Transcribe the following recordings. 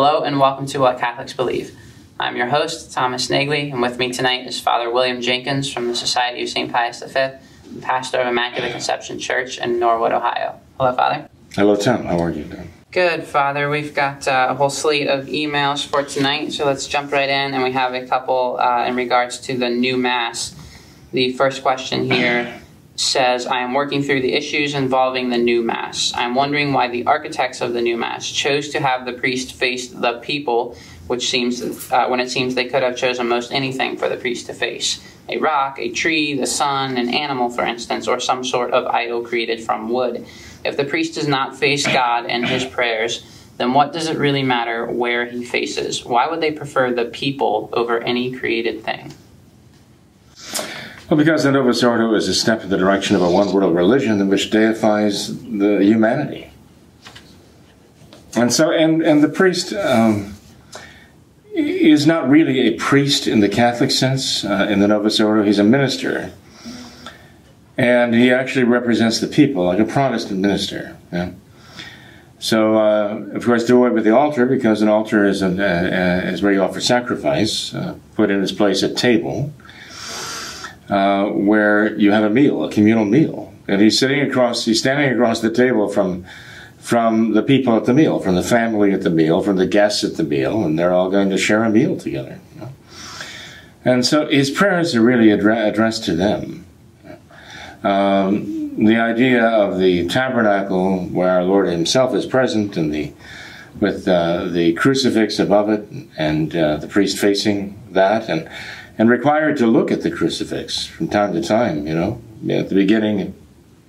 Hello and welcome to What Catholics Believe. I'm your host, Thomas Nagley, and with me tonight is Father William Jenkins from the Society of St. Pius V, pastor of Immaculate Conception Church in Norwood, Ohio. Hello, Father. Hello, Tim. How are you doing? Good, Father. We've got uh, a whole slate of emails for tonight, so let's jump right in. And we have a couple uh, in regards to the new Mass. The first question here says, I am working through the issues involving the new Mass. I'm wondering why the architects of the new Mass chose to have the priest face the people, which seems, uh, when it seems they could have chosen most anything for the priest to face a rock, a tree, the sun, an animal, for instance, or some sort of idol created from wood. If the priest does not face God in his prayers, then what does it really matter where he faces? Why would they prefer the people over any created thing? Well, because the Novus Ordo is a step in the direction of a one world religion which deifies the humanity. And so, and, and the priest um, is not really a priest in the Catholic sense uh, in the Novus Ordo, he's a minister. And he actually represents the people, like a Protestant minister. Yeah? So, uh, of course, do away with the altar because an altar is, a, uh, is where you offer sacrifice, uh, put in its place a table uh, where you have a meal, a communal meal. And he's sitting across, he's standing across the table from, from the people at the meal, from the family at the meal, from the guests at the meal, and they're all going to share a meal together. You know? And so his prayers are really addre- addressed to them. Um, the idea of the tabernacle where our Lord Himself is present and the with uh, the crucifix above it and uh, the priest facing that and and required to look at the crucifix from time to time, you know, at the beginning,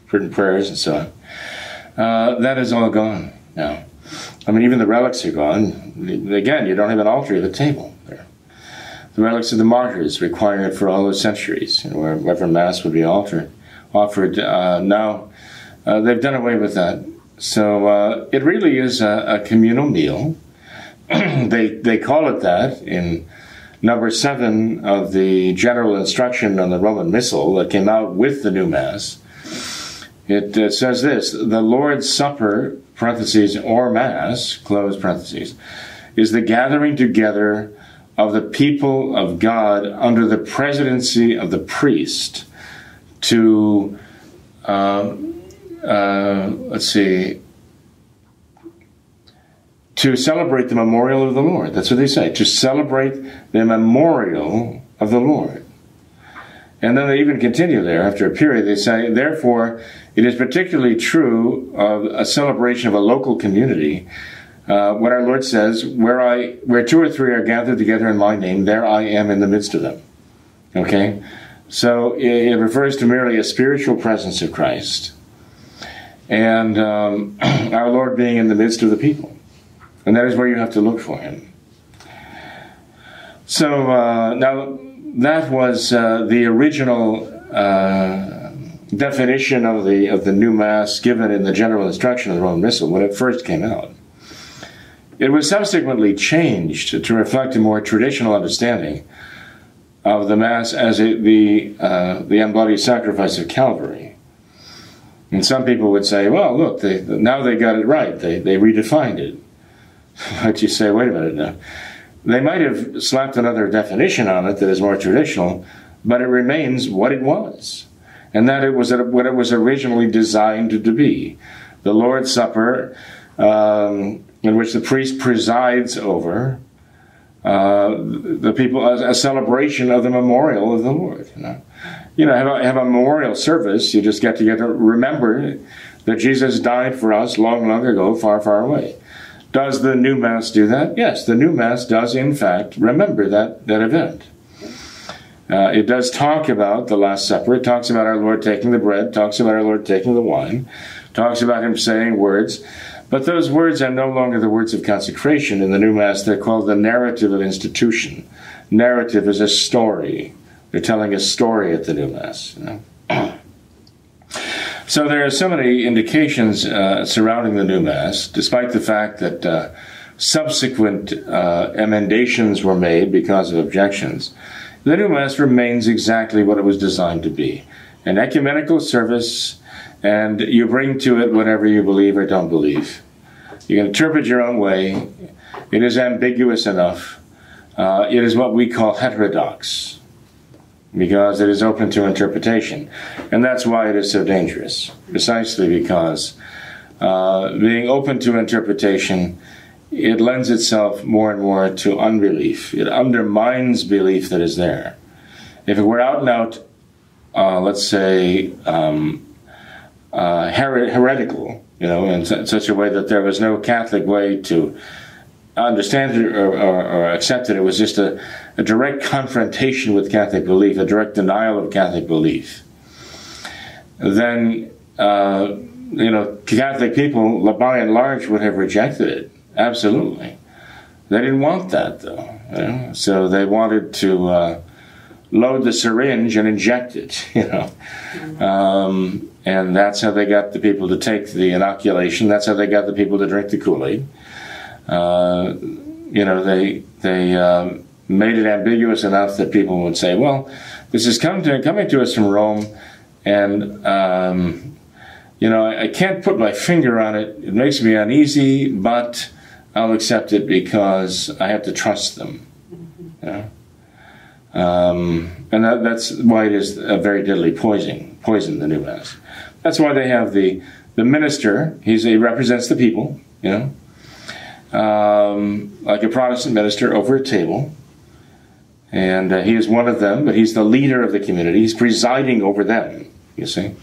certain prayers and so on. Uh, that is all gone now. I mean, even the relics are gone. Again, you don't have an altar, you have a table there. The relics of the martyrs required for all those centuries, you know, wherever Mass would be altered, offered. Uh, now, uh, they've done away with that. So uh, it really is a, a communal meal. they, they call it that in number seven of the general instruction on the Roman Missal that came out with the new Mass. It uh, says this the Lord's Supper, parentheses, or Mass, close parentheses, is the gathering together of the people of God under the presidency of the priest to, uh, uh, let's see, to celebrate the memorial of the Lord. That's what they say, to celebrate the memorial of the Lord. And then they even continue there after a period. They say, therefore, it is particularly true of a celebration of a local community. Uh, what our Lord says, where I, where two or three are gathered together in my name, there I am in the midst of them. Okay? So it, it refers to merely a spiritual presence of Christ. And um, our Lord being in the midst of the people. And that is where you have to look for him. So uh, now that was uh, the original uh, definition of the of the new mass given in the general instruction of the Roman Missal when it first came out. It was subsequently changed to reflect a more traditional understanding of the mass as the uh, the embodied sacrifice of Calvary. And some people would say, "Well, look, they, now they got it right. They they redefined it." But you say, wait a minute now. They might have slapped another definition on it that is more traditional, but it remains what it was. And that it was what it was originally designed to be. The Lord's Supper, um, in which the priest presides over, uh, the people, a, a, celebration of the memorial of the Lord. You know, you know have, a, have a memorial service. You just get to get to remember that Jesus died for us long, long ago, far, far away. Does the new Mass do that? Yes, the new Mass does, in fact, remember that, that event. Uh, it does talk about the Last Supper. It talks about our Lord taking the bread, talks about our Lord taking the wine, talks about him saying words. But those words are no longer the words of consecration in the new Mass. They're called the narrative of institution. Narrative is a story. They're telling a story at the new Mass. You know? So there are so many indications uh, surrounding the new Mass, despite the fact that uh, subsequent uh, emendations were made because of objections. The new Mass remains exactly what it was designed to be an ecumenical service, and you bring to it whatever you believe or don't believe. You can interpret your own way. It is ambiguous enough. Uh, it is what we call heterodox because it is open to interpretation. And that's why it is so dangerous, precisely because uh, being open to interpretation, it lends itself more and more to unbelief. It undermines belief that is there. If it were out and out, uh, let's say, um, uh, her- heretical, you know, in such a way that there was no Catholic way to understand it or, or, or accept it. It was just a, a, direct confrontation with Catholic belief, a direct denial of Catholic belief. Then, uh, you know, Catholic people, by and large, would have rejected it. Absolutely. They didn't want that, though. You know? So they wanted to uh, load the syringe and inject it, you know. Um, and that's how they got the people to take the inoculation. That's how they got the people to drink the Kool Aid. Uh, you know, they they um, made it ambiguous enough that people would say, "Well, this is coming to coming to us from Rome, and um, you know, I, I, can't put my finger on it. It makes me uneasy, but I'll accept it because I have to trust them." You um, and that, that's why it is a very deadly poison. Poison the new mass. That's why they have the the minister. He's he represents the people. You know um, like a Protestant minister over a table. And uh, he is one of them, but he's the leader of the community. He's presiding over them, you see.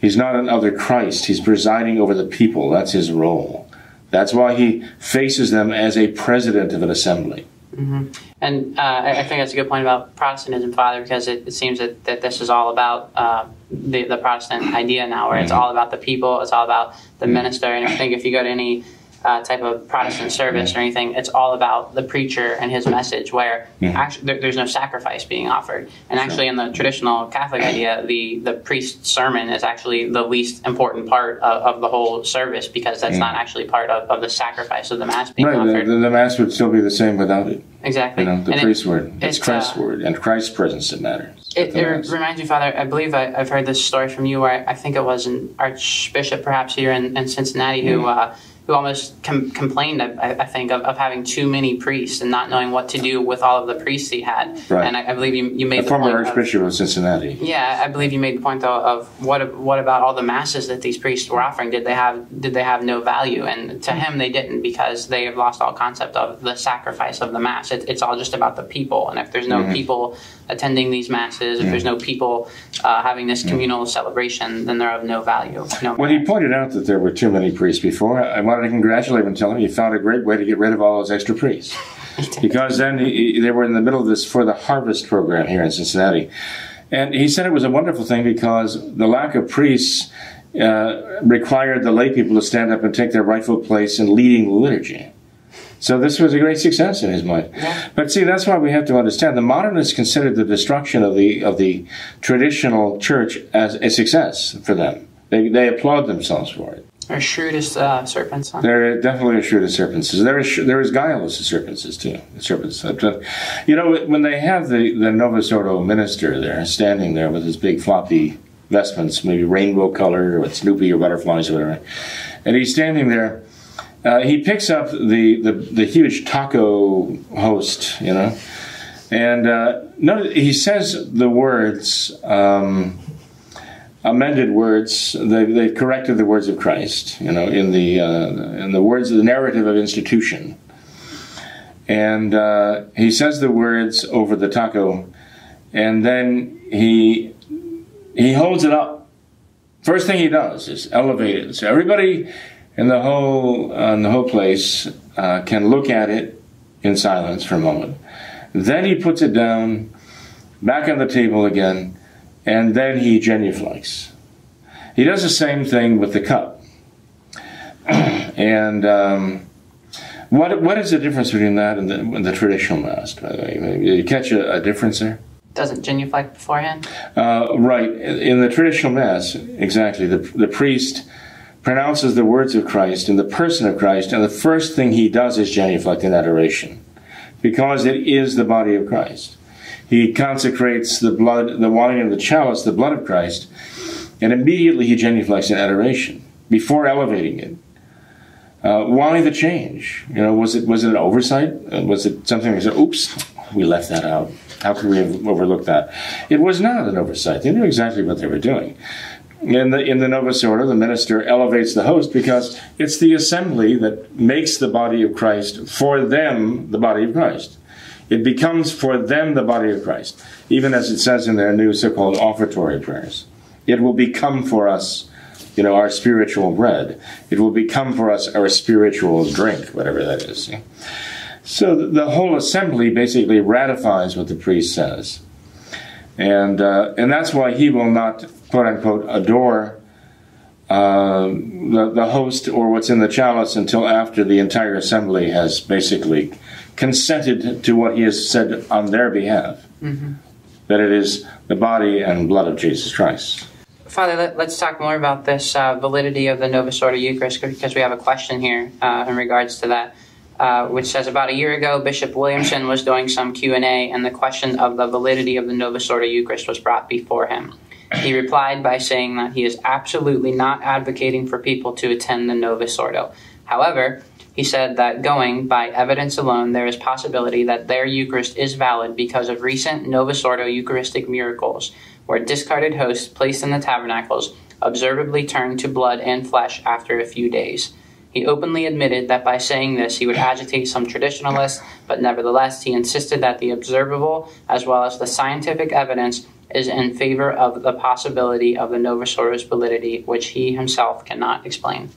He's not another Christ. He's presiding over the people. That's his role. That's why he faces them as a president of an assembly. Mm-hmm. And uh, I think that's a good point about Protestantism, Father, because it, it seems that, that this is all about uh, the, the Protestant idea now, where mm-hmm. it's all about the people, it's all about the mm-hmm. minister. And I think if you go to any uh, type of Protestant service or anything. It's all about the preacher and his message, where mm-hmm. actually there, there's no sacrifice being offered. And actually, in the traditional Catholic idea, the the priest's sermon is actually the least important part of, of the whole service because that's mm-hmm. not actually part of, of the sacrifice of the mass being right, offered. The, the, mass would still be the same without it. Exactly. You know, the and priest's it, word. It's, it's Christ's uh, word and Christ's presence that matters. It, it reminds me, Father. I believe I, have heard this story from you, where I, I think it was an archbishop, perhaps here in, in Cincinnati, who. Mm-hmm. Uh, who almost com- complained, I, I think, of, of, having too many priests and not knowing what to do with all of the priests he had. Right. And I, I believe you, you made the, the former point Archbishop of, of, Cincinnati. Yeah, I believe you made the point though of what what about all the masses that these priests were offering? Did they have did they have no value? And to him, they didn't because they have lost all concept of the sacrifice of the mass. It, it's all just about the people, and if there's no mm-hmm. people attending these masses, if mm-hmm. there's no people uh, having this communal mm-hmm. celebration, then they're of no value. No well, he pointed out that there were too many priests before. I wanted to congratulate him and tell him he found a great way to get rid of all those extra priests. because then he, they were in the middle of this for the harvest program here in Cincinnati. And he said it was a wonderful thing because the lack of priests uh, required the lay people to stand up and take their rightful place in leading the liturgy. So this was a great success in his mind. Yeah. But see, that's why we have to understand the modernists considered the destruction of the of the traditional church as a success for them. They they applaud themselves for it. They're shrewd as uh, serpents. Huh? They're definitely as shrewd as serpents. They're as, they're as guileless as serpents too. Serpents. You know, when they have the the Novus Ordo minister there standing there with his big floppy vestments, maybe rainbow color or with Snoopy or butterflies or whatever, and he's standing there uh, he picks up the, the, the, huge taco host, you know, and uh, notice, he says the words, um, amended words. They, they corrected the words of Christ, you know, in the uh, in the words of the narrative of institution. And uh, he says the words over the taco, and then he he holds it up. First thing he does is elevate it. So everybody and the whole uh, the whole place uh, can look at it in silence for a moment. Then he puts it down, back on the table again, and then he genuflects. He does the same thing with the cup. and um, what what is the difference between that and the, and the traditional mass? By the way, Did you catch a, a difference there? Doesn't genuflect beforehand? Uh, right. In the traditional mass, exactly. The the priest pronounces the words of Christ in the person of Christ, and the first thing he does is genuflect in adoration, because it is the body of Christ. He consecrates the blood, the wine and the chalice, the blood of Christ, and immediately he genuflects in adoration before elevating it. Uh, why the change? You know, was it was it an oversight? Uh, was it something that said, "Oops, we left that out"? How could we have overlooked that? It was not an oversight. They knew exactly what they were doing. In the in the Novus Ordo, the minister elevates the host because it's the assembly that makes the body of Christ for them the body of Christ. It becomes for them the body of Christ, even as it says in their new so-called offertory prayers. It will become for us you know, our spiritual bread. It will become for us our spiritual drink, whatever that is. So the whole assembly basically ratifies what the priest says. And, uh, and that's why he will not, quote unquote, adore uh, the, the host or what's in the chalice until after the entire assembly has basically consented to what he has said on their behalf. Mm-hmm. That it is the body and blood of Jesus Christ. Father, let, us talk more about this uh, validity of the Novus Ordo Eucharist because we have a question here uh, in regards to that, uh, which says about a year ago, Bishop Williamson was doing some Q and A, and the question of the validity of the Novus Ordo Eucharist was brought before him. He replied by saying that he is absolutely not advocating for people to attend the Novus Ordo. However, he said that going by evidence alone, there is possibility that their Eucharist is valid because of recent Novus Ordo Eucharistic miracles where discarded hosts placed in the tabernacles observably turned to blood and flesh after a few days. He openly admitted that by saying this he would agitate some traditionalists, but nevertheless he insisted that the observable as well as the scientific evidence is in favor of the possibility of the Novus Ordo's validity, which he himself cannot explain.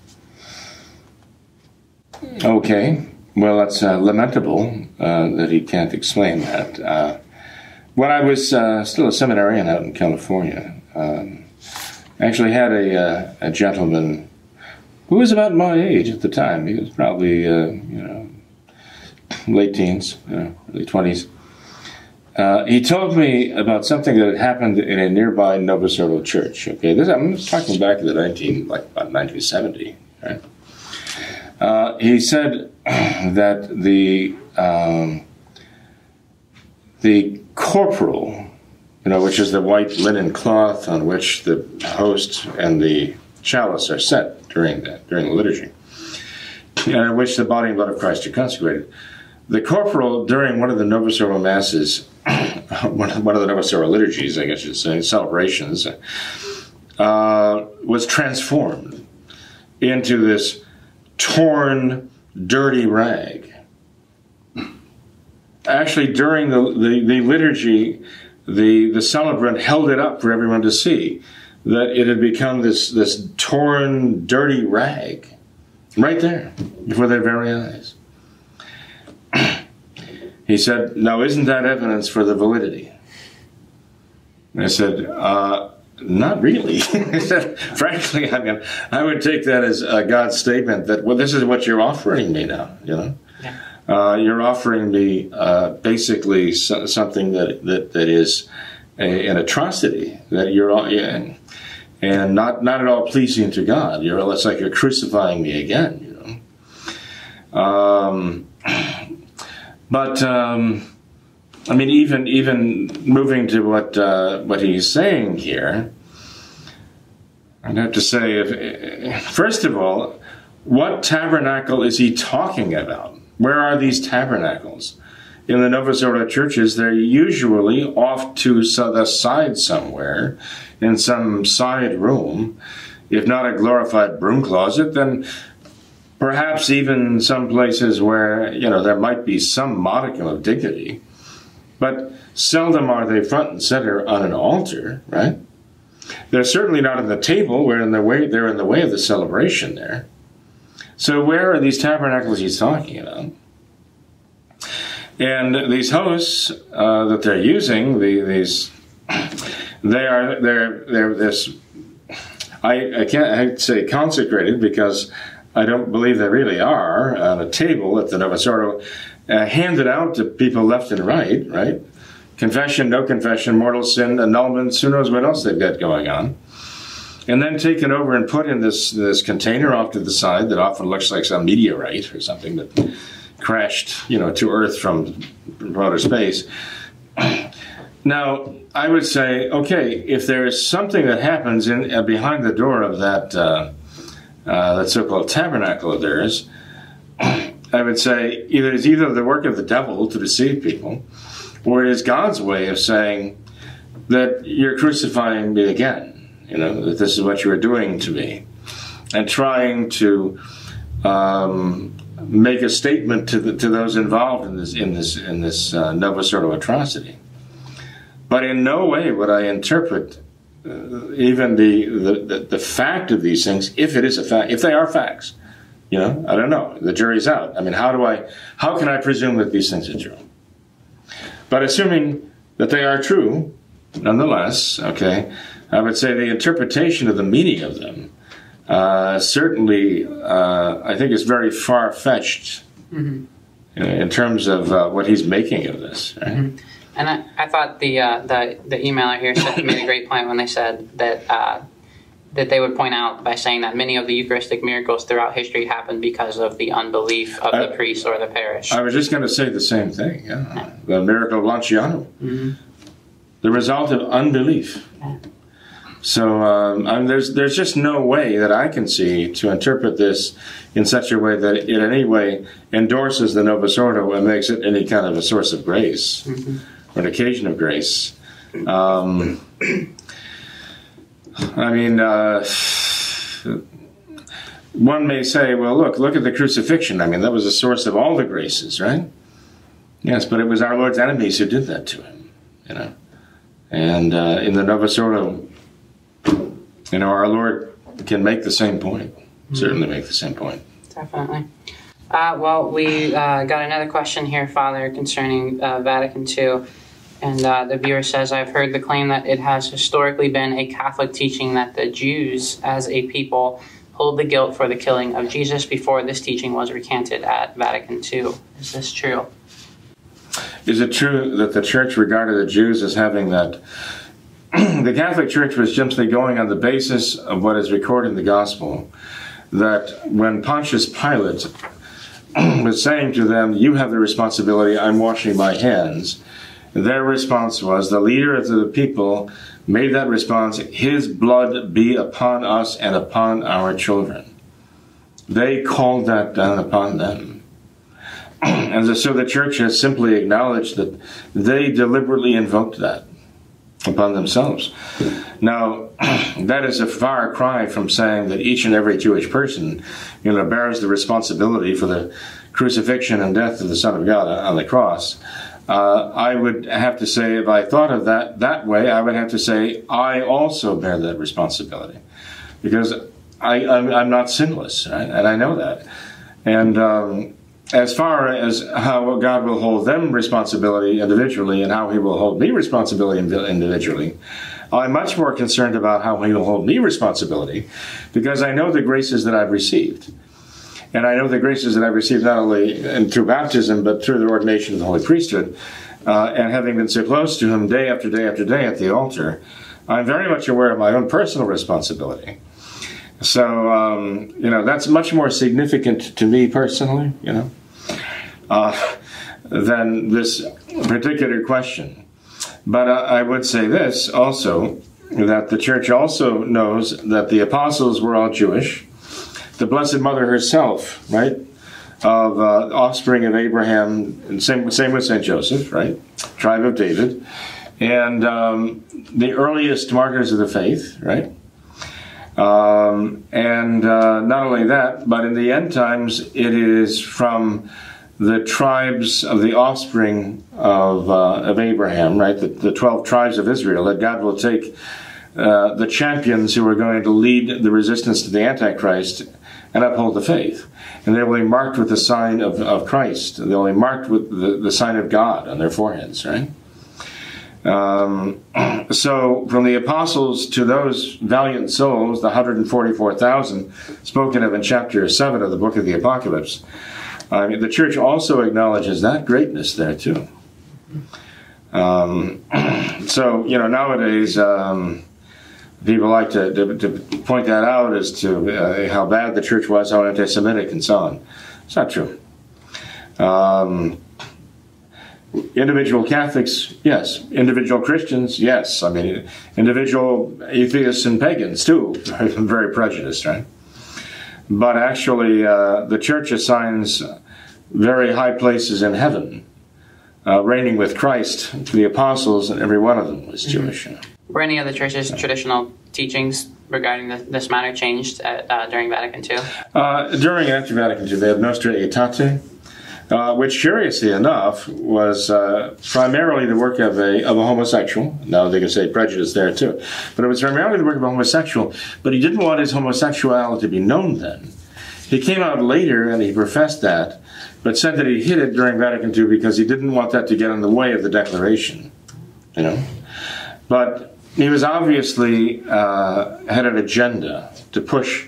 Okay, well, that's uh, lamentable uh, that he can't explain that. Uh, when I was uh, still a seminarian out in California, um, I actually had a, uh, a gentleman who was about my age at the time. He was probably, uh, you know, late teens, you know, early 20s. Uh, he told me about something that had happened in a nearby Novus Ordo church. Okay, this, I'm talking back to the 19, like about 1970. Right? Uh, he said that the um, the corporal, you know, which is the white linen cloth on which the host and the chalice are set during the, during the liturgy, and in which the body and blood of Christ are consecrated. The corporal, during one of the Novus Ordo masses, one of the Novus Ordo liturgies, I guess you'd say, celebrations, uh, was transformed into this torn, dirty rag actually during the, the, the, liturgy, the, the celebrant held it up for everyone to see that it had become this, this torn, dirty rag right there before their very eyes. He said, Now, isn't that evidence for the validity? And I said, uh, not really. said, Frankly, I mean, I would take that as a God's statement that, well, this is what you're offering me now, you know? uh, you're offering me uh, basically so, something that, that, that is a, an atrocity that you're all and, and not not at all pleasing to God. You're it's like you're crucifying me again. You know. Um, but um, I mean, even even moving to what uh, what he's saying here, I'd have to say, if, first of all, what tabernacle is he talking about? Where are these tabernacles? In the Novus Ordo churches, they're usually off to the side somewhere, in some side room. If not a glorified broom closet, then perhaps even some places where, you know, there might be some modicum of dignity. But seldom are they front and center on an altar, right? They're certainly not on the table where in the way they're in the way of the celebration there. So where are these tabernacles he's talking about? And these hosts uh, that they're using, the, these, they are they're they're this. I, I can't I'd say consecrated because I don't believe they really are, on a table at the Novus Ordo, uh, handed out to people left and right, right? Confession, no confession, mortal sin, annulment, who knows what else they've got going on. And then taken over and put in this, this container off to the side that often looks like some meteorite or something that crashed, you know, to Earth from, from outer space. Now, I would say, okay, if there is something that happens in uh, behind the door of that uh, uh, that so-called tabernacle of theirs, I would say either it's either the work of the devil to deceive people, or it is God's way of saying that you're crucifying me again. You know that this is what you are doing to me, and trying to um, make a statement to the, to those involved in this in this in this uh, Novus Ordo atrocity. But in no way would I interpret even the, the, the, fact of these things, if it is a fact, if they are facts. You know, I don't know. The jury's out. I mean, how do I, how can I presume that these things are true? But assuming that they are true, nonetheless, okay, I would say the interpretation of the meaning of them uh, certainly, uh, I think, is very far fetched mm-hmm. in, in, terms of uh, what he's making of this. Right? Mm-hmm. And I, I thought the, uh, the the emailer here said, made a great point when they said that uh, that they would point out by saying that many of the Eucharistic miracles throughout history happened because of the unbelief of I, the priest or the parish. I was just going to say the same thing. Yeah. The miracle of Lanciano, mm-hmm. the result of unbelief. Yeah. So um, I mean, there's there's just no way that I can see to interpret this in such a way that it in any way endorses the Novus Ordo and makes it any kind of a source of grace. Mm-hmm or an occasion of grace. Um, I mean, uh, one may say, well, look, look at the crucifixion. I mean, that was the source of all the graces, right? Yes, but it was our Lord's enemies who did that to him, you know. And uh, in the Novus Ordo, you know, our Lord can make the same point, mm-hmm. certainly make the same point. Definitely. Uh, well, we uh, got another question here, Father, concerning uh, Vatican II. And uh, the viewer says, I've heard the claim that it has historically been a Catholic teaching that the Jews, as a people, hold the guilt for the killing of Jesus before this teaching was recanted at Vatican II. Is this true? Is it true that the church regarded the Jews as having that? the Catholic Church was simply going on the basis of what is recorded in the Gospel that when Pontius Pilate was saying to them, You have the responsibility, I'm washing my hands their response was the leader of the people made that response His blood be upon us and upon our children. They called that down upon them. and so the church has simply acknowledged that they deliberately invoked that upon themselves. Now, that is a far cry from saying that each and every Jewish person, you know, bears the responsibility for the crucifixion and death of the Son of God on the cross uh, I would have to say, if I thought of that that way, I would have to say, I also bear that responsibility. Because I, am not sinless, right? and I know that. And um, as far as how God will hold them responsibility individually and how He will hold me responsibility individually, I'm much more concerned about how He will hold me responsibility because I know the graces that I've received. And I know the graces that I've received not only through baptism, but through the ordination of the Holy Priesthood. Uh, and having been so close to Him day after day after day at the altar, I'm very much aware of my own personal responsibility. So, um, you know, that's much more significant to me personally, you know, uh, than this particular question. But uh, I would say this also that the church also knows that the apostles were all Jewish the Blessed Mother herself, right? Of uh, offspring of Abraham, and same, same with St. Joseph, right? Tribe of David. And um, the earliest markers of the faith, right? Um, and uh, not only that, but in the end times, it is from the tribes of the offspring of, uh, of Abraham, right? The, the 12 tribes of Israel, that God will take uh, the champions who are going to lead the resistance to the Antichrist and uphold the faith. And they will be marked with the sign of, of Christ. They'll be marked with the, the sign of God on their foreheads, right? Um, so, from the apostles to those valiant souls, the 144,000 spoken of in chapter 7 of the book of the Apocalypse, I mean, the church also acknowledges that greatness there, too. Um, so, you know, nowadays, um, people like to, to, to, point that out as to uh, how bad the church was, how anti Semitic, and so on. It's not true. Um, individual Catholics, yes. Individual Christians, yes. I mean, individual atheists and pagans, too, very prejudiced, right? But actually, uh, the church assigns very high places in heaven, uh, reigning with Christ to the apostles, and every one of them was mm-hmm. Jewish. Know. Were any of the church's traditional teachings regarding the, this matter changed at, uh, during Vatican II? Uh, during and after Vatican II, they had Nostra Aetate, uh, which, curiously enough, was uh, primarily the work of a, of a homosexual. Now they can say prejudice there too, but it was primarily the work of a homosexual. But he didn't want his homosexuality to be known then. He came out later and he professed that, but said that he hid it during Vatican II because he didn't want that to get in the way of the declaration. You know, but he was obviously uh, had an agenda to push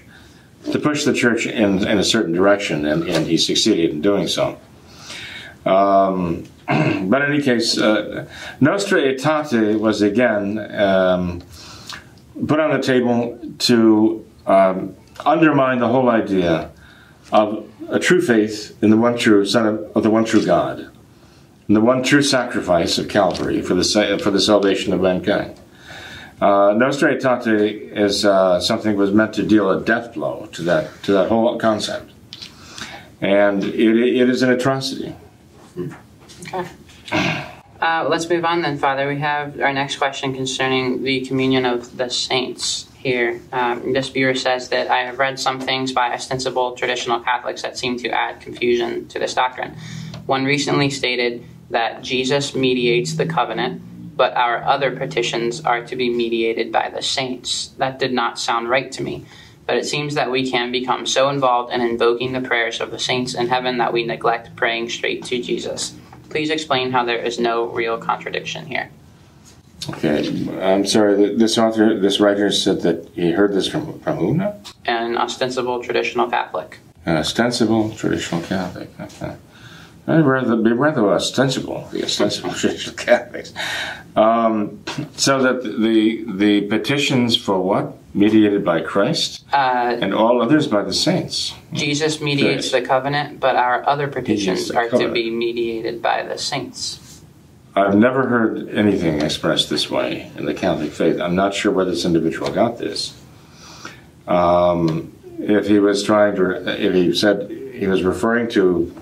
to push the church in, in a certain direction, and, and he succeeded in doing so. Um, but in any case, uh, Nostra Aetate was again um, put on the table to um, undermine the whole idea of a true faith in the one true Son of, of the one true God, and the one true sacrifice of Calvary for the for the salvation of mankind. Uh, Nostra Aetate is uh, something was meant to deal a death blow to that to that whole concept, and it, it is an atrocity. Okay. Uh, let's move on then, Father. We have our next question concerning the communion of the saints here. Um, this viewer says that I have read some things by ostensible traditional Catholics that seem to add confusion to this doctrine. One recently stated that Jesus mediates the covenant, but our other petitions are to be mediated by the saints. That did not sound right to me. But it seems that we can become so involved in invoking the prayers of the saints in heaven that we neglect praying straight to Jesus. Please explain how there is no real contradiction here. Okay, I'm sorry. This author, this writer said that he heard this from from who now? An ostensible traditional Catholic. An ostensible traditional Catholic. Okay. I'd rather be rather ostensible, the ostensible traditional Catholics. Um, so that the the petitions for what mediated by Christ, uh, and all others by the saints. Jesus mediates the covenant, but our other petitions are covenant. to be mediated by the saints. I've never heard anything expressed this way in the Catholic faith. I'm not sure where this individual got this. Um, if he was trying to, if he said he was referring to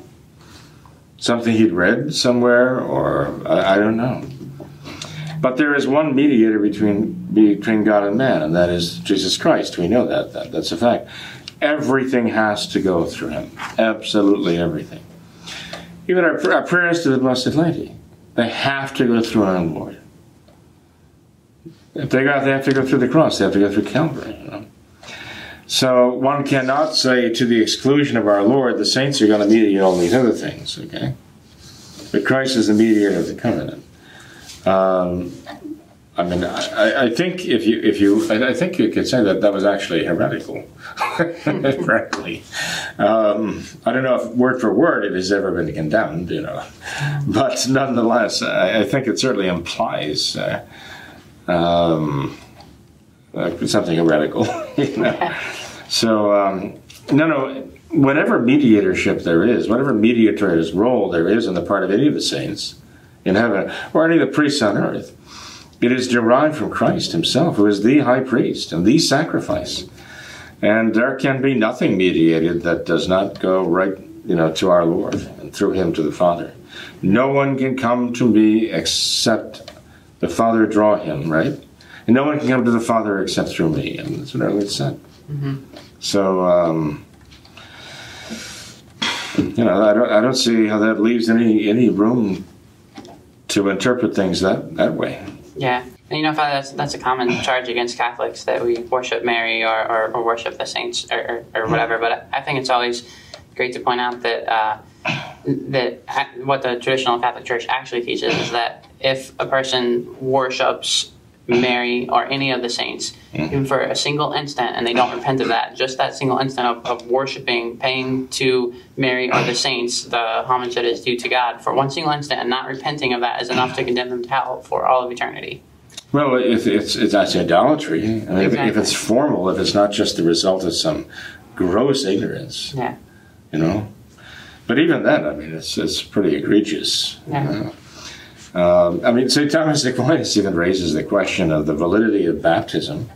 something he'd read somewhere, or I, I don't know. But there is one mediator between between God and man, and that is Jesus Christ. We know that, that that's a fact. Everything has to go through him. Absolutely everything. Even our, our prayers to the Blessed Lady, they have to go through our Lord. If they got, they have to go through the cross. They have to go through Calvary. You know? So one cannot say to the exclusion of our Lord, the saints are going to mediate all these other things. Okay, but Christ is the mediator of the covenant. Um, I mean, I, I, think if you if you I think you could say that that was actually heretical, frankly. Um, I don't know if word for word it has ever been condemned, you know, but nonetheless, I, I think it certainly implies uh, um, uh, something heretical. You know? So um, no, no. Whatever mediatorship there is, whatever mediator's role there is on the part of any of the saints in heaven or any of the priests on earth it is derived from Christ himself, who is the high priest and the sacrifice. And there can be nothing mediated that does not go right, you know, to our Lord and through him to the Father. No one can come to me except the Father draw him, right? And no one can come to the Father except through me. And that's what our Lord said. Mm-hmm. So, um, you know, I don't, I don't see how that leaves any any room to interpret things that, that way. Yeah. And you know, Father, that's, that's a common charge against Catholics that we worship Mary or, or, or worship the saints or, or, or, whatever. But I think it's always great to point out that uh, that what the traditional Catholic Church actually teaches is that if a person worships Mary or any of the saints, mm-hmm. even for a single instant, and they don't repent of that, just that single instant of, of worshiping, paying to Mary or the saints the homage that is due to God for one single instant, and not repenting of that is enough to condemn them to hell for all of eternity. Well, if it's, it's that's idolatry. I mean, exactly. if, if, it's formal, if it's not just the result of some gross ignorance, yeah, you know. But even then, I mean, it's it's pretty egregious. Yeah. You know? Um, I mean, St. Thomas Aquinas even raises the question of the validity of baptism.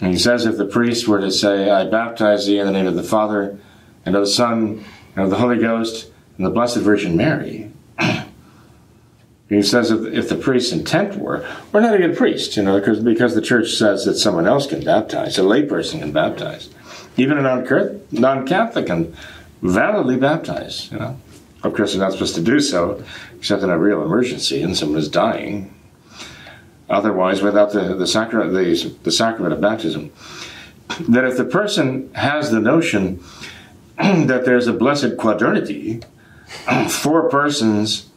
And he says if the priest were to say, I baptize thee in the name of the Father, and of the Son, and of the Holy Ghost, and the Blessed Virgin Mary, he says if, if the priest's intent were, we're not a good priest, you know, because, because the church says that someone else can baptize, a layperson can baptize. Even a non-Catholic can validly baptize, you know. Of course, they're not supposed to do so, except in a real emergency and someone is dying. Otherwise, without the, the, sacrament, the, the sacrament of baptism, that if the person has the notion that there's a blessed quadrinity, four persons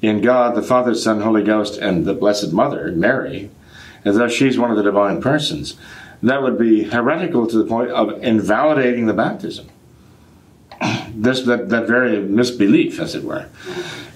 in God, the Father, Son, Holy Ghost, and the Blessed Mother, Mary, as though she's one of the divine persons, that would be heretical to the point of invalidating the baptism this that, that very misbelief, as it were.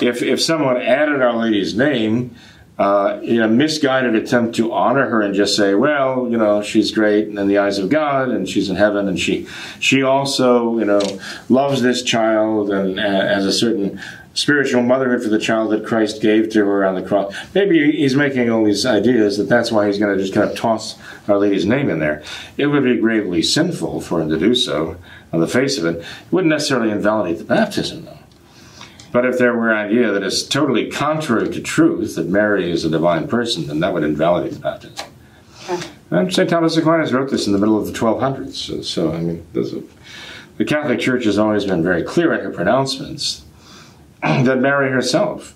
If if someone added Our Lady's name uh, in a misguided attempt to honor her and just say, well, you know, she's great and in the eyes of God and she's in heaven and she she also, you know, loves this child and uh, has a certain spiritual motherhood for the child that Christ gave to her on the cross. Maybe he's making all these ideas that that's why he's going to just kind of toss Our Lady's name in there. It would be gravely sinful for him to do so on the face of it. It wouldn't necessarily invalidate the baptism, though. But if there were an idea that is totally contrary to truth, that Mary is a divine person, then that would invalidate the baptism. Okay. And St. Thomas Aquinas wrote this in the middle of the 1200s. So, so I mean, a, the Catholic Church has always been very clear in her pronouncements that Mary herself,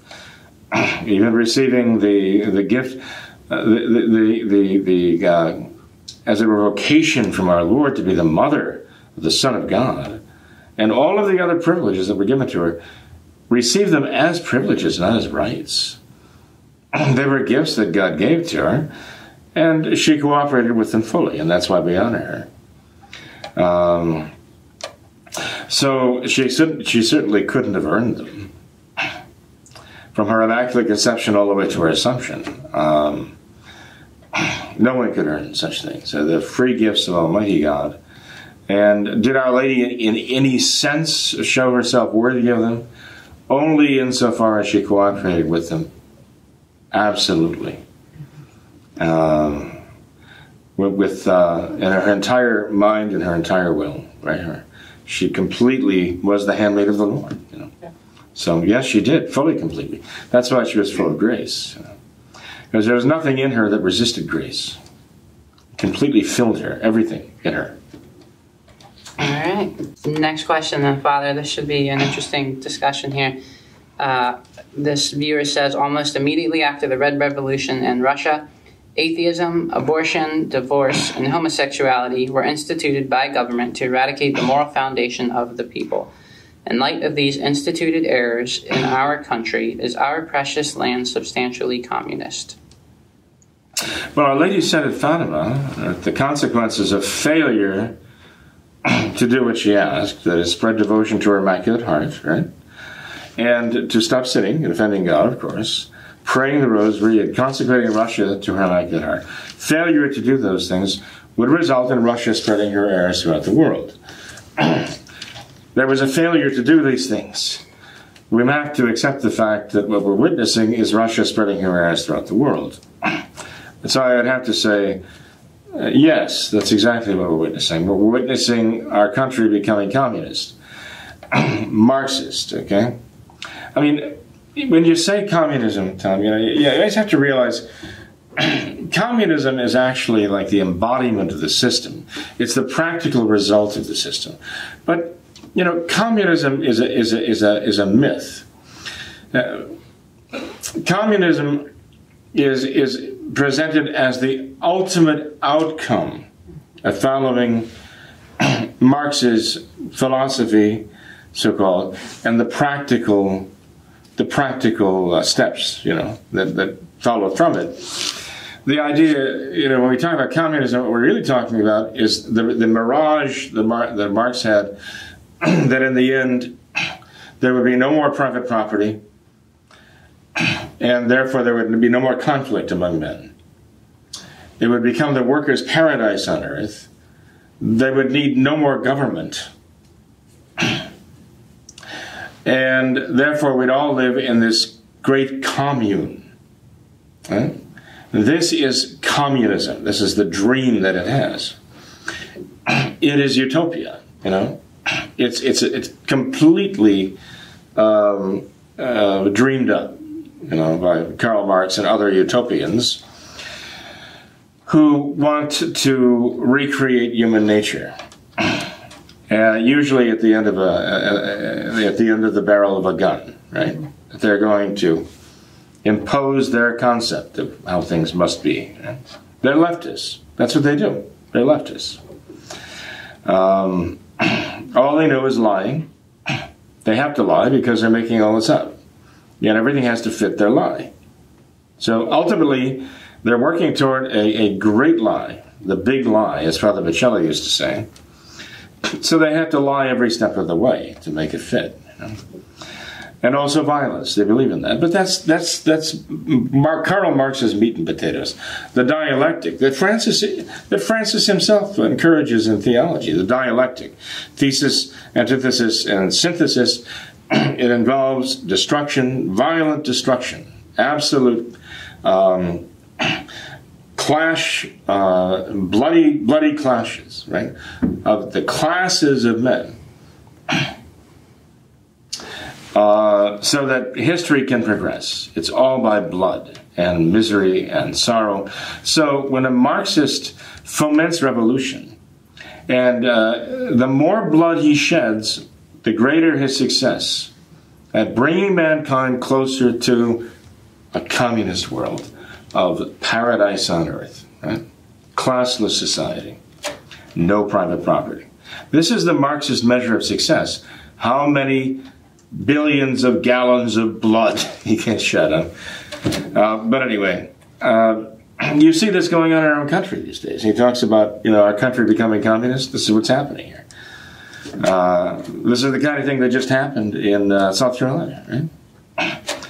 even receiving the the gift, uh, the the the, the uh, as a vocation from our Lord to be the mother the Son of God, and all of the other privileges that were given to her, received them as privileges, not as rights. they were gifts that God gave to her, and she cooperated with them fully, and that's why we honor her. Um, so she, she certainly couldn't have earned them from her immaculate conception all the way to her assumption. Um, no one could earn such things. They're the free gifts of Almighty God. And did Our Lady, in, in any sense, show herself worthy of them? Only insofar as she cooperated with them. Absolutely. Um, with uh, in her entire mind and her entire will, right? Her, she completely was the handmaid of the Lord. You know. Yeah. So yes, she did fully, completely. That's why she was full of grace, because there was nothing in her that resisted grace. Completely filled her, everything in her. All right. Next question, then, Father. This should be an interesting discussion here. Uh, this viewer says almost immediately after the Red Revolution in Russia, atheism, abortion, divorce, and homosexuality were instituted by government to eradicate the moral foundation of the people. In light of these instituted errors in our country, is our precious land substantially communist? Well, Our Lady said at Fatima that the consequences of failure to do what she asked, that is, spread devotion to her Immaculate Heart, right? And to stop sinning and offending God, of course, praying the Rosary and consecrating Russia to her Immaculate Heart. Failure to do those things would result in Russia spreading her errors throughout the world. there was a failure to do these things. We have to accept the fact that what we're witnessing is Russia spreading her errors throughout the world. And so I would have to say, uh, yes, that's exactly what we're witnessing. We're witnessing our country becoming communist, Marxist. Okay, I mean, when you say communism, Tom, you know, you guys have to realize communism is actually like the embodiment of the system. It's the practical result of the system. But you know, communism is a, is a, is a, is a myth. Uh, communism is, is presented as the ultimate outcome of following Marx's philosophy so called, and the practical, the practical uh, steps, you know, that, that follow from it. The idea, you know, when we talk about communism, what we're really talking about is the, the mirage that, Mar- that Marx had that in the end there would be no more private property, and therefore there would be no more conflict among men. It would become the workers' paradise on earth. They would need no more government. And therefore, we'd all live in this great commune. Right? This is communism. This is the dream that it has. It is utopia, you know. It's it's it's completely um, uh, dreamed up, you know, by Karl Marx and other utopians who want to recreate human nature. Uh, usually at the end of a, uh, at the end of the barrel of a gun, right? They're going to impose their concept of how things must be. Right? They're leftists. That's what they do. They're leftists. Um, all they know is lying. They have to lie because they're making all this up. Yet everything has to fit their lie. So ultimately, they're working toward a, a great lie, the big lie, as Father Vicelli used to say. So they have to lie every step of the way to make it fit. You know? And also violence. They believe in that. But that's that's that's Mark, Karl Marx's meat and potatoes. The dialectic that Francis that Francis himself encourages in theology. The dialectic, thesis, antithesis, and synthesis. It involves destruction, violent destruction, absolute um, clash, uh, bloody, bloody clashes, right, of the classes of men, uh, so that history can progress. It's all by blood and misery and sorrow. So when a Marxist foments revolution, and uh, the more blood he sheds, the greater his success at bringing mankind closer to a communist world of paradise on earth, right? classless society, no private property. This is the Marxist measure of success. How many billions of gallons of blood he can shed on. Uh, but anyway, uh, you see this going on in our own country these days. He talks about you know our country becoming communist. This is what's happening here. Uh, this is the kind of thing that just happened in uh, South Carolina, right?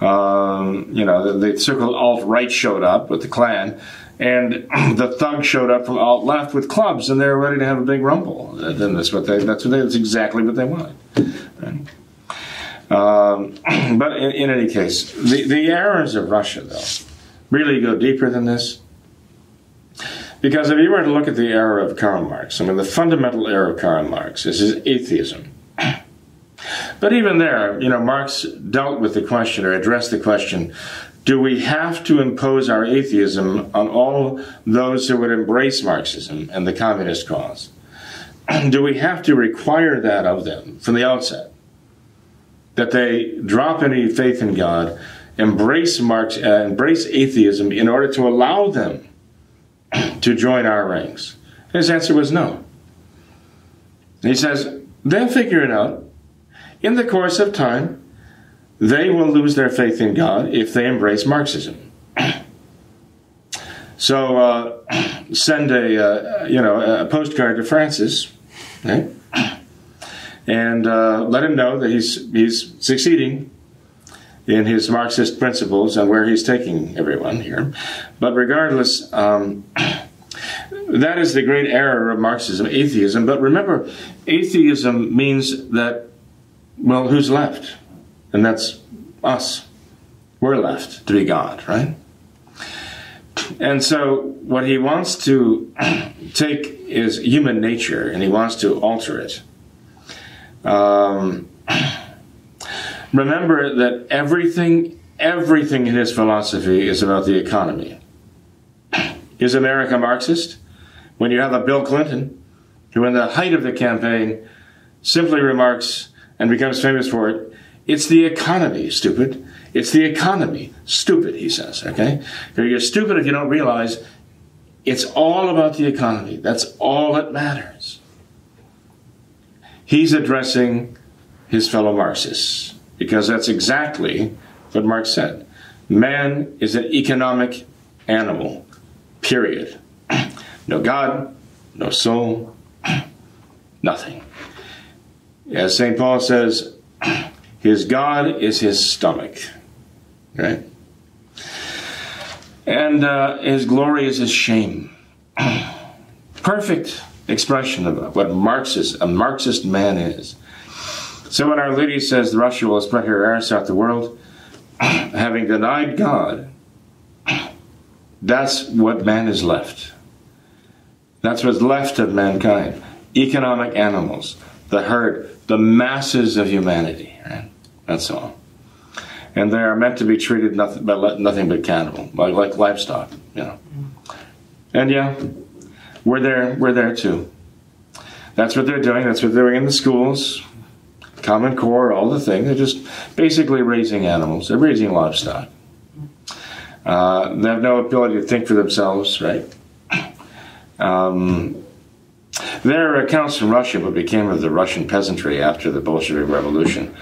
Um, you know, the, the so-called alt-right showed up with the Klan, and the thugs showed up from alt-left with clubs, and they were ready to have a big rumble. Then that's what they, that's what they, that's exactly what they wanted. Um, but in, in, any case, the, the errors of Russia, though, really go deeper than this. Because if you were to look at the error of Karl Marx, I mean, the fundamental error of Karl Marx is his atheism. But even there, you know, Marx dealt with the question or addressed the question do we have to impose our atheism on all those who would embrace Marxism and the communist cause? do we have to require that of them from the outset? That they drop any faith in God, embrace Marx, uh, embrace atheism in order to allow them to join our ranks? His answer was no. he says, they'll figure it out in the course of time, they will lose their faith in God if they embrace Marxism. so uh, send a uh, you know a postcard to Francis, okay? and uh, let him know that he's he's succeeding in his Marxist principles and where he's taking everyone here. But regardless. Um, that is the great error of Marxism, atheism. But remember, atheism means that well, who's left? And that's us. We're left to be God, right? And so, what he wants to take is human nature and he wants to alter it. Um, remember that everything, everything in his philosophy is about the economy. Is America Marxist? When you have a Bill Clinton, who, in the height of the campaign, simply remarks, and becomes famous for it. It's the economy, stupid. It's the economy, stupid, he says, okay? You're stupid if you don't realize it's all about the economy. That's all that matters. He's addressing his fellow Marxists, because that's exactly what Marx said. Man is an economic animal, period. No God, no soul, nothing. As St. Paul says, his God is his stomach, right? And uh, his glory is his shame. Perfect expression of what Marxist, a Marxist man is. So when Our Lady says the Russia will spread her errors throughout the world, having denied God, that's what man is left. That's what's left of mankind. Economic animals, the herd, the masses of humanity. Right? That's all. And they are meant to be treated nothing but nothing but cattle, like, like livestock. You know. And yeah, we're there. We're there too. That's what they're doing. That's what they're doing in the schools. Common Core, all the things. They're just basically raising animals. They're raising livestock. Uh, they have no ability to think for themselves, right? Um, there are accounts from Russia what became of the Russian peasantry after the Bolshevik Revolution.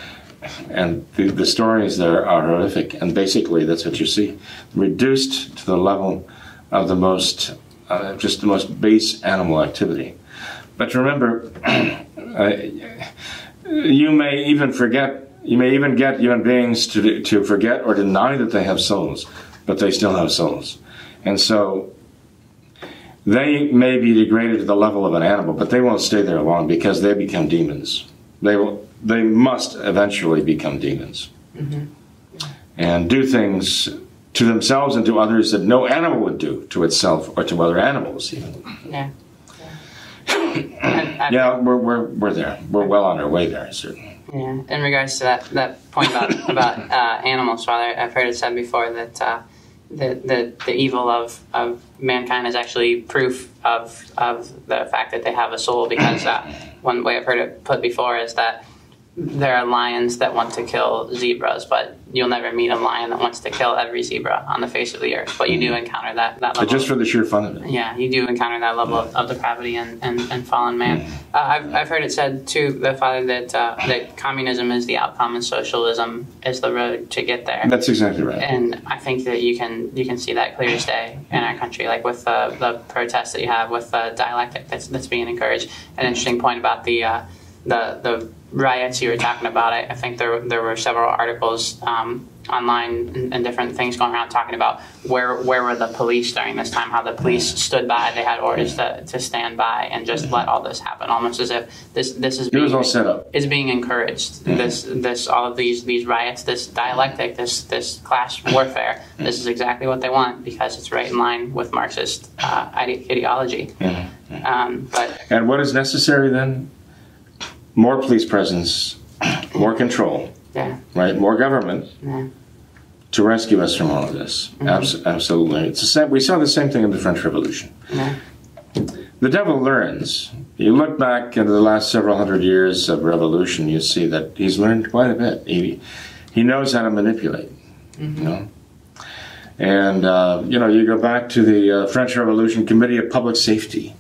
And the, the stories there are horrific. And basically, that's what you see reduced to the level of the most, uh, just the most base animal activity. But remember, uh, you may even forget, you may even get human beings to, to forget or deny that they have souls, but they still have souls. And so they may be degraded to the level of an animal, but they won't stay there long because they become demons. They will. They must eventually become demons mm-hmm. and do things to themselves and to others that no animal would do to itself or to other animals. Even. Yeah. Yeah, yeah we're, we're, we're there. We're well on our way there, I certainly. Yeah. In regards to that, that point about about uh, animals, Father, I've heard it said before that. Uh, the, the, the evil of, of mankind is actually proof of, of the fact that they have a soul because uh, one way I've heard it put before is that there are lions that want to kill zebras, but you'll never meet a lion that wants to kill every zebra on the face of the earth. But you do encounter that, that level. just for the sheer fun of it. Yeah, you do encounter that level of, of depravity and, and, and fallen man. Uh, I've, I've heard it said, too, the Father, that, uh, that communism is the outcome and socialism is the road to get there. That's exactly right. And I think that you can you can see that clear as day in our country, like with the, the protests that you have, with the dialectic that's, that's being encouraged. An interesting point about the, uh, the, the riots you were talking about, I, I think there there were several articles um, online and, and, different things going around talking about where where were the police during this time, how the police stood by, they had orders to, to stand by and just let all this happen, almost as if this this is being, it was all set up. is being encouraged. This this all of these these riots, this dialectic, this this class warfare. This is exactly what they want because it's right in line with Marxist uh, ide- ideology. Um, but and what is necessary then? More police presence, more control, yeah. right? More government yeah. to rescue us from all of this. Mm-hmm. Abs- absolutely, it's the same. We saw the same thing in the French Revolution. Yeah. The devil learns. You look back into the last several hundred years of revolution, you see that he's learned quite a bit. He he knows how to manipulate. Mm-hmm. You know. And uh, you know, you go back to the uh, French Revolution Committee of Public Safety,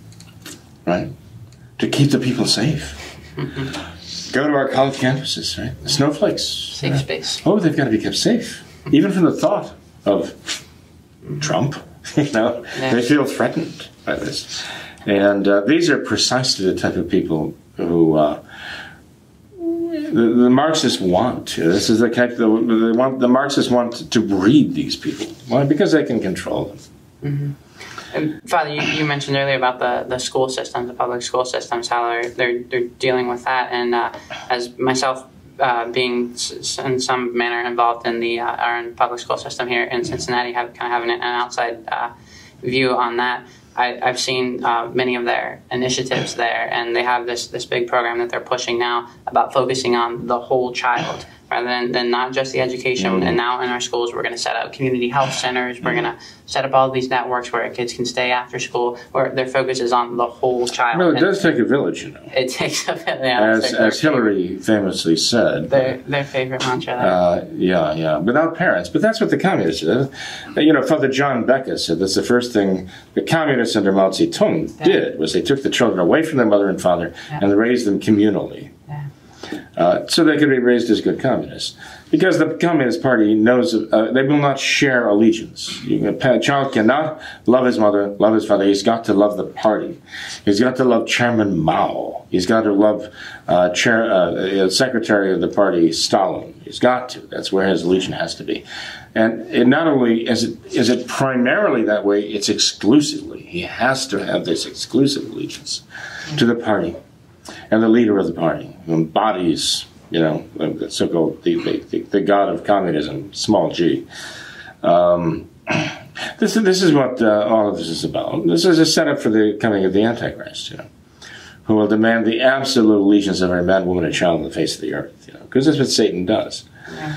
right, to keep the people safe Go to our college campuses, right? The snowflakes. Safe space. Oh, they've got to be kept safe. Even from the thought of Trump, you know, they feel threatened by this. And uh, these are precisely the type of people who uh, the, the, Marxists want. This is the kind. The, they want the Marxists want to breed these people. Why? Because they can control them. Mm-hmm. Father, you, you, mentioned earlier about the, the school systems, the public school systems, how they're they're, they're dealing with that. And uh, as myself uh, being in some manner involved in the uh, our public school system here in Cincinnati, have kind of having an outside uh, view on that. I, have seen uh, many of their initiatives there, and they have this this big program that they're pushing now about focusing on the whole child rather than, than not just the education. Mm-hmm. And now in our schools, we're going to set up community health centers. We're going to set up all these networks where kids can stay after school, where their focus is on the whole child. No, it and does take a village, you know. It takes a village. Yeah, as as Hillary famously said. Their, their favorite mantra. Uh, yeah, yeah. Without parents. But that's what the communists did. You know, Father John Becca said that's the first thing the communists under Mao Zedong yeah. did was they took the children away from their mother and father yeah. and raised them communally. Uh, so they could be raised as good communists. Because the Communist Party knows uh, they will not share allegiance. A child cannot love his mother, love his father. He's got to love the party. He's got to love Chairman Mao. He's got to love uh, chair, uh, Secretary of the party Stalin. He's got to. That's where his allegiance has to be. And it not only is it is it primarily that way, it's exclusively. He has to have this exclusive allegiance to the party and the leader of the party, who embodies, you know, the so-called the, the, the god of communism, small g. Um, this, this is what uh, all of this is about. This is a setup for the coming of the Antichrist, you know, who will demand the absolute allegiance of every man, woman, and child on the face of the earth, you know, because that's what Satan does. Yeah.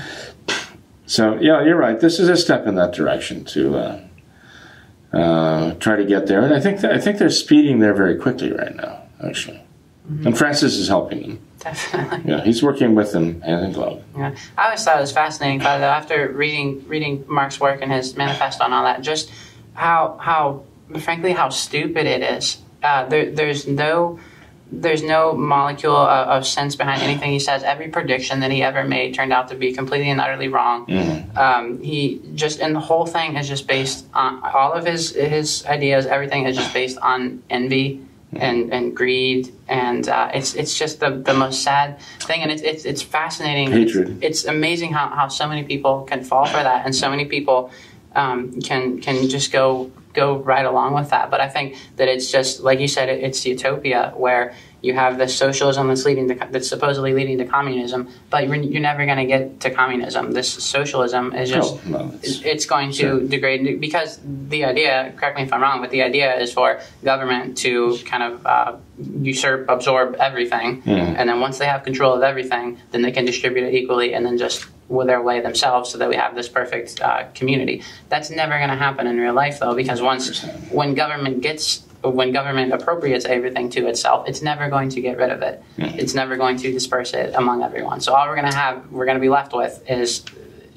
So, yeah, you're right. This is a step in that direction to uh, uh, try to get there, and I think th- I think they're speeding there very quickly right now, actually. Mm-hmm. And Francis is helping them. Definitely. Yeah, he's working with them hand in glove. Yeah, I always thought it was fascinating, by though, after reading reading Marx's work and his manifesto and all that, just how how frankly how stupid it is. Uh, there, there's no there's no molecule of, of, sense behind anything he says. Every prediction that he ever made turned out to be completely and utterly wrong. Mm-hmm. Um, he just and the whole thing is just based on all of his his ideas. Everything is just based on envy and, and greed, and uh, it's it's just the, the most sad thing, and it's it's, it's fascinating. Hatred. It's, it's, amazing how, how so many people can fall for that, and so many people um, can can just go go right along with that. But I think that it's just like you said, it, it's utopia where you have this socialism that's leading to that's supposedly leading to communism, but you're, you're never going to get to communism. This socialism is just oh, no, it's, it's, going to sure. degrade because the idea. Correct me if I'm wrong, but the idea is for government to kind of uh, usurp, absorb everything, mm. and then once they have control of everything, then they can distribute it equally, and then just with their way themselves so that we have this perfect uh, community. That's never going to happen in real life, though, because once when government gets when government appropriates everything to itself, it's never going to get rid of it. Mm-hmm. It's never going to disperse it among everyone. So all we're going to have, we're going to be left with is.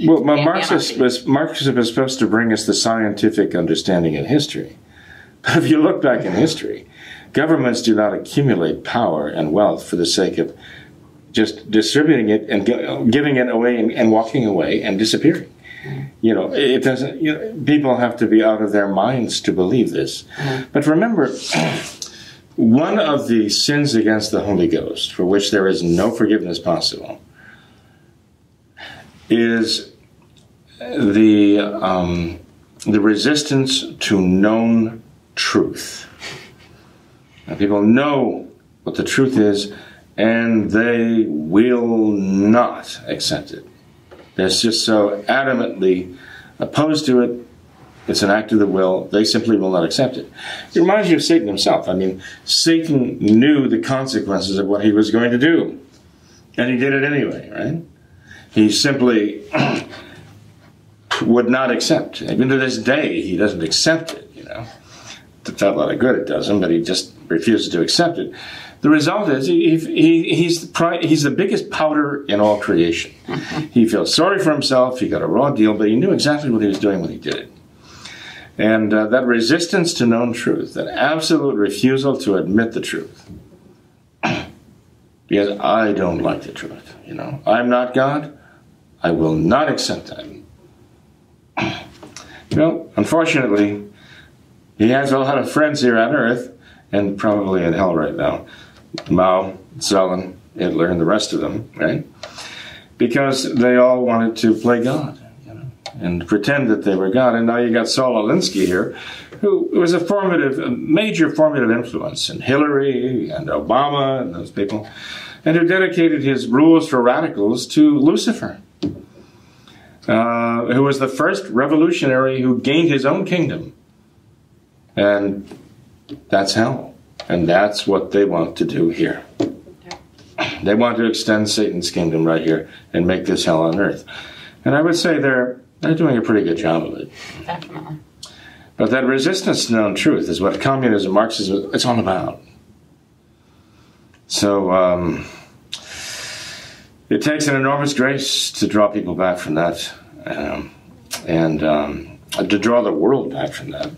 Well, Marxist was, Marxism is supposed to bring us the scientific understanding of history. But if you look back in history, governments do not accumulate power and wealth for the sake of just distributing it and giving it away and, and walking away and disappearing you know it doesn't you know people have to be out of their minds to believe this. Mm-hmm. but remember one of the sins against the holy ghost for which there is no forgiveness possible is the um, the resistance to known truth. Now, people know what the truth is and they will not accept it that's just so adamantly opposed to it. It's an act of the will. They simply will not accept it. It reminds you of Satan himself. I mean, Satan knew the consequences of what he was going to do, and he did it anyway, right? He simply would not accept. Even to this day, he doesn't accept it, you know. It's not a lot of good it does him, but he just refuses to accept it. The result is he, he, he's, the, he's the biggest powder in all creation. he feels sorry for himself. He got a raw deal, but he knew exactly what he was doing when he did it. And uh, that resistance to known truth, that absolute refusal to admit the truth. because I don't like the truth, you know. I'm not God. I will not accept that. you know, unfortunately, he has a lot of friends here on earth and probably in hell right now. Mao, Stalin, Hitler, and the rest of them, right? Because they all wanted to play God you know, and pretend that they were God. And now you got Saul Alinsky here, who was a formative, a major formative influence in Hillary and Obama and those people, and who dedicated his rules for radicals to Lucifer. Uh, who was the first revolutionary who gained his own kingdom. And that's hell. And that's what they want to do here. They want to extend Satan's kingdom right here and make this hell on earth. And I would say they're they're doing a pretty good job of it. Definitely. But that resistance to known truth is what communism, Marxism, it's all about. So um, it takes an enormous grace to draw people back from that, um, and um, to draw the world back from that.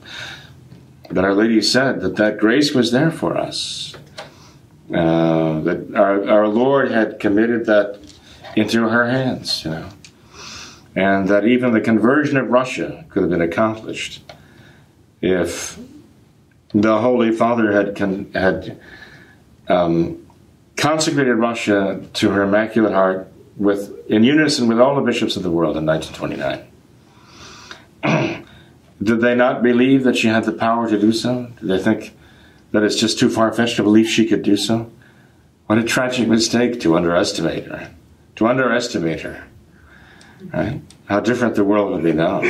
But Our Lady said that that grace was there for us. Uh, that our, our Lord had committed that into her hands, you know, and that even the conversion of Russia could have been accomplished if the Holy Father had con- had um, consecrated Russia to her Immaculate Heart with in unison with all the bishops of the world in 1929. Did they not believe that she had the power to do so? Did they think that it's just too far fetched to believe she could do so? What a tragic mistake to underestimate her. To underestimate her. Right? How different the world would be now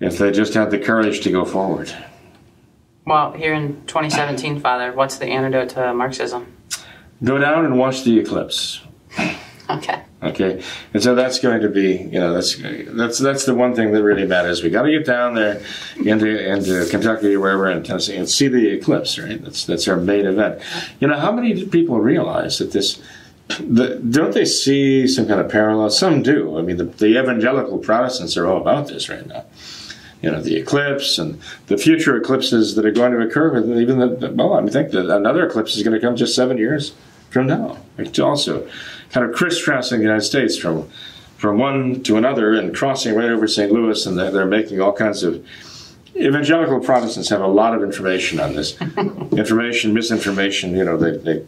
if they just had the courage to go forward. Well, here in 2017, Father, what's the antidote to Marxism? Go down and watch the eclipse. Okay. Okay, and so that's going to be, you know, that's that's that's the one thing that really matters. We got to get down there into into Kentucky or wherever in Tennessee and see the eclipse. Right, that's that's our main event. You know, how many people realize that this? The, don't they see some kind of parallel? Some do. I mean, the, the evangelical Protestants are all about this right now you know, the eclipse and the future eclipses that are going to occur. Even the, well, I think that another eclipse is going to come just seven years from now. Also kind of crisscrossing the United States from from one to another and crossing right over St. Louis, and they're, they're making all kinds of. Evangelical Protestants have a lot of information on this, information, misinformation. You know, they, they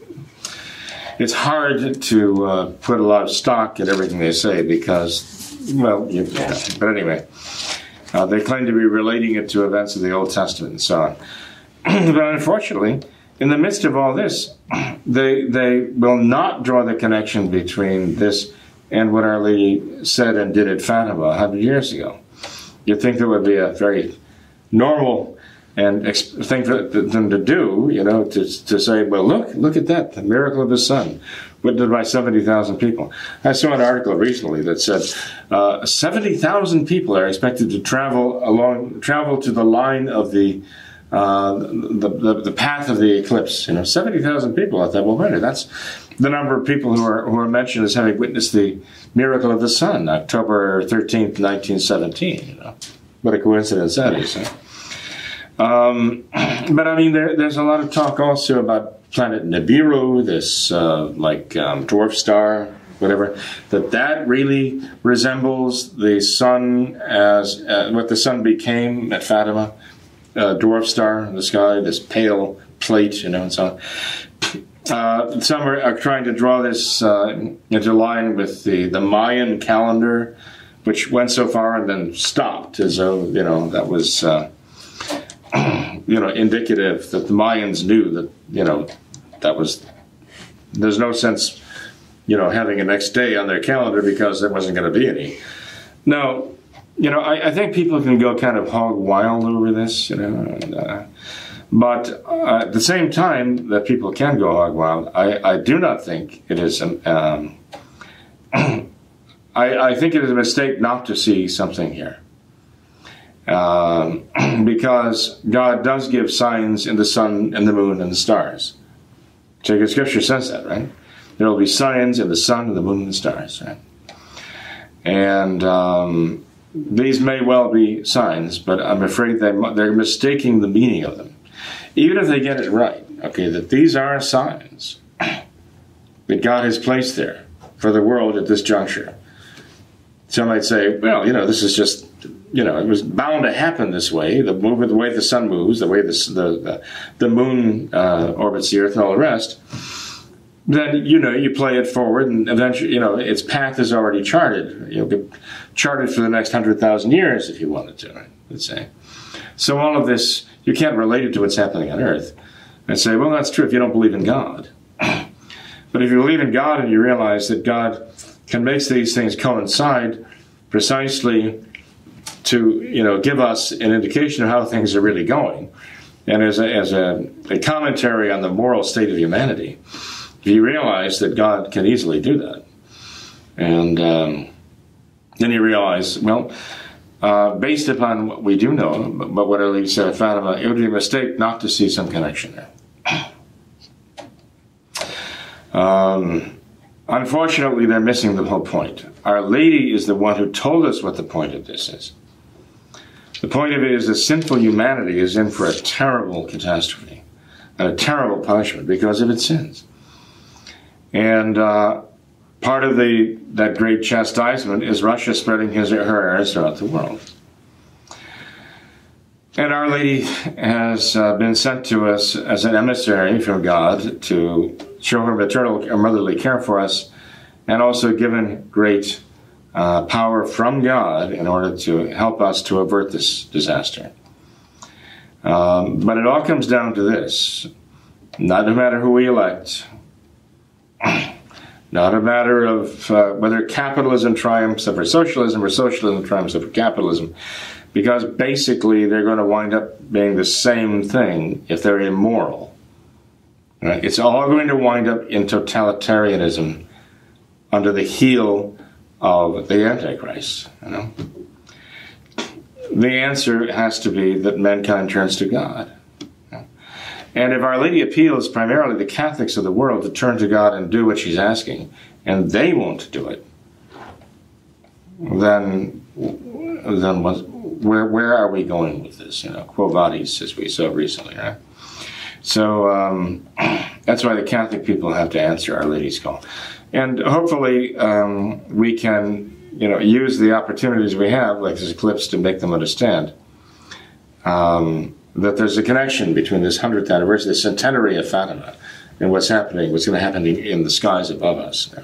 it's hard to uh, put a lot of stock in everything they say because, well, you, but anyway, uh, they claim to be relating it to events of the Old Testament and so on. but unfortunately, in the midst of all this, they they will not draw the connection between this and what Our Lady said and did at Fatima hundred years ago. You'd think that would be a very normal and thing for them to do, you know, to, to say, well, look, look at that, the miracle of the sun, witnessed by 70,000 people. I saw an article recently that said uh, 70,000 people are expected to travel along, travel to the line of the uh, the, the, the, path of the eclipse. You know, 70,000 people. I thought, well, wait, that's the number of people who are, who are mentioned as having witnessed the miracle of the sun, October 13th, 1917. You know, what a coincidence that is. Huh? Um, but I mean, there, there's a lot of talk also about planet Nibiru, this uh, like um, dwarf star, whatever. That that really resembles the sun as uh, what the sun became at Fatima uh, dwarf star in the sky, this pale plate, you know, and so on. Uh, some are, are, trying to draw this uh, into line with the, the Mayan calendar, which went so far and then stopped, as though you know that was uh, you know indicative that the Mayans knew that you know that was there's no sense you know having a next day on their calendar because there wasn't going to be any. Now you know, I, I, think people can go kind of hog wild over this, you know. And, uh, but uh, at the same time that people can go hog wild, I, I do not think it is an. Um, I, I, think it is a mistake not to see something here. Um, because God does give signs in the sun and the moon and the stars. Sacred Scripture says that, right? There will be signs in the sun and the moon and the stars, right? And um, these may well be signs, but I'm afraid they, they're mistaking the meaning of them. Even if they get it right, okay, that these are signs that God has placed there for the world at this juncture. Some might say, well, you know, this is just, you know, it was bound to happen this way. The movement, the way the sun moves, the way the the, the moon uh, orbits the earth, and all the rest then you know you play it forward, and eventually you know its path is already charted. You know, charted for the next hundred thousand years if you wanted to. Right? Let's say. So all of this you can't relate it to what's happening on Earth, and say, well, that's true if you don't believe in God. but if you believe in God and you realize that God can make these things coincide precisely to you know give us an indication of how things are really going, and as a, as a, a commentary on the moral state of humanity he realized that God can easily do that. And um, then he realized, well, uh, based upon what we do know, but what Our Lady said at Fatima, it would be a mistake not to see some connection there. Um, unfortunately, they're missing the whole point. Our Lady is the one who told us what the point of this is. The point of it is that sinful humanity is in for a terrible catastrophe a terrible punishment because of its sins. And uh, part of the that great chastisement is Russia spreading his her errors throughout the world. And Our Lady has uh, been sent to us as an emissary from God to show her maternal or motherly care for us, and also given great uh, power from God in order to help us to avert this disaster. Um, but it all comes down to this not a matter who we elect, not a matter of uh, whether capitalism triumphs over socialism or socialism triumphs over capitalism, because basically they're going to wind up being the same thing if they're immoral. Right? It's all going to wind up in totalitarianism under the heel of the Antichrist. You know? The answer has to be that mankind turns to God. And if Our Lady appeals primarily the Catholics of the world to turn to God and do what she's asking, and they won't do it, then then what, where where are we going with this? You know, quo vadis, as we saw recently, right? So um, that's why the Catholic people have to answer Our Lady's call, and hopefully um, we can you know use the opportunities we have, like this eclipse, to make them understand. Um, that there's a connection between this 100th anniversary, the centenary of Fatima, and what's happening, what's going to happen in the skies above us.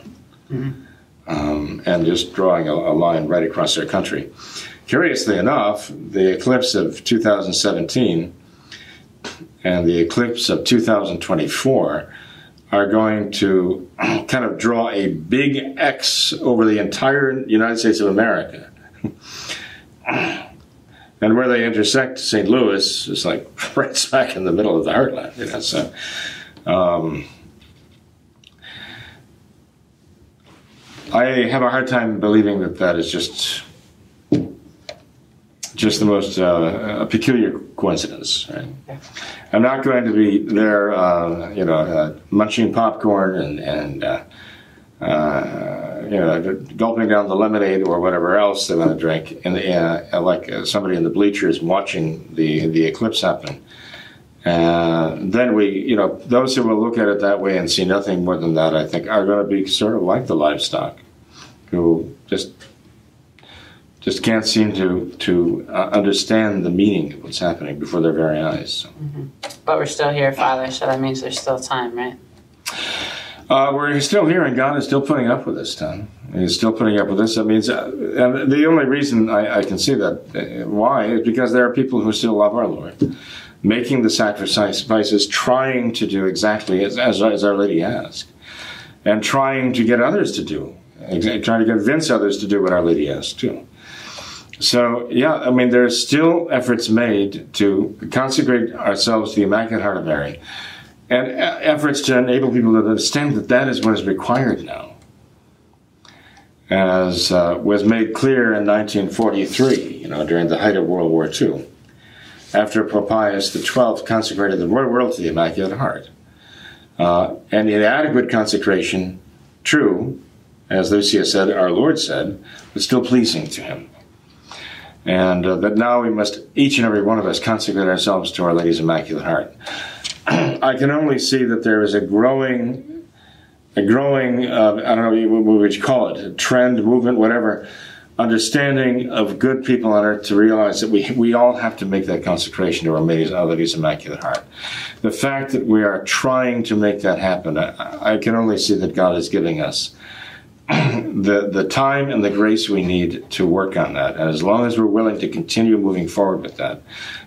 Mm-hmm. Um, and just drawing a, a, line right across our country. Curiously enough, the eclipse of 2017 and the eclipse of 2024 are going to kind of draw a big X over the entire United States of America. and where they intersect St. Louis is like right smack in the middle of the heartland. You know, so um, I have a hard time believing that that is just just the most uh, peculiar coincidence. Right? I'm not going to be there, uh, you know, uh, munching popcorn and and uh, uh, you know, gulping down the lemonade or whatever else they want to drink, and uh, like uh, somebody in the bleachers watching the the eclipse happen. Uh, then we, you know, those who will look at it that way and see nothing more than that, I think, are going to be sort of like the livestock, who just just can't seem to to uh, understand the meaning of what's happening before their very eyes. So. Mm-hmm. But we're still here, Father, so that means there's still time, right? Uh, we're still here, and God is still putting up with this, Tom. He's still putting up with this. That means, uh, and the only reason I, I, can see that uh, why is because there are people who still love our Lord, making the sacrifices, trying to do exactly as, as, as Our Lady asked, and trying to get others to do, trying to convince others to do what Our Lady asked too. So, yeah, I mean, there are still efforts made to consecrate ourselves to the Immaculate Heart of Mary and efforts to enable people to understand that that is what is required now. As uh, was made clear in 1943, you know, during the height of World War II, after Pope Pius XII consecrated the world to the Immaculate Heart. Uh, and the inadequate consecration, true, as Lucia said, our Lord said, was still pleasing to him. And uh, that now we must, each and every one of us, consecrate ourselves to Our Lady's Immaculate Heart. I can only see that there is a growing, a growing, uh, I don't know what would you call it, a trend, movement, whatever, understanding of good people on earth to realize that we, we all have to make that consecration to Our Lady's Immaculate Heart. The fact that we are trying to make that happen, I, I can only see that God is giving us the, the time and the grace we need to work on that. And as long as we're willing to continue moving forward with that,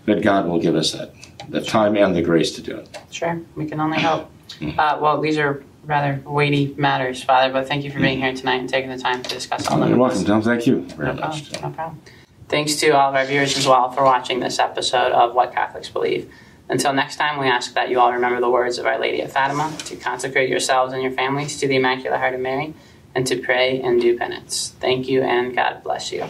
that God will give us that the time and the grace to do it. Sure, we can only hope. Mm-hmm. Uh, well, these are rather weighty matters, Father, but thank you for being here tonight and taking the time to discuss all of them. You're welcome, Tom. Thank you very no much. Problem. No problem. Thanks to all of our viewers as well for watching this episode of What Catholics Believe. Until next time, we ask that you all remember the words of Our Lady of Fatima to consecrate yourselves and your families to the Immaculate Heart of Mary and to pray and do penance. Thank you and God bless you.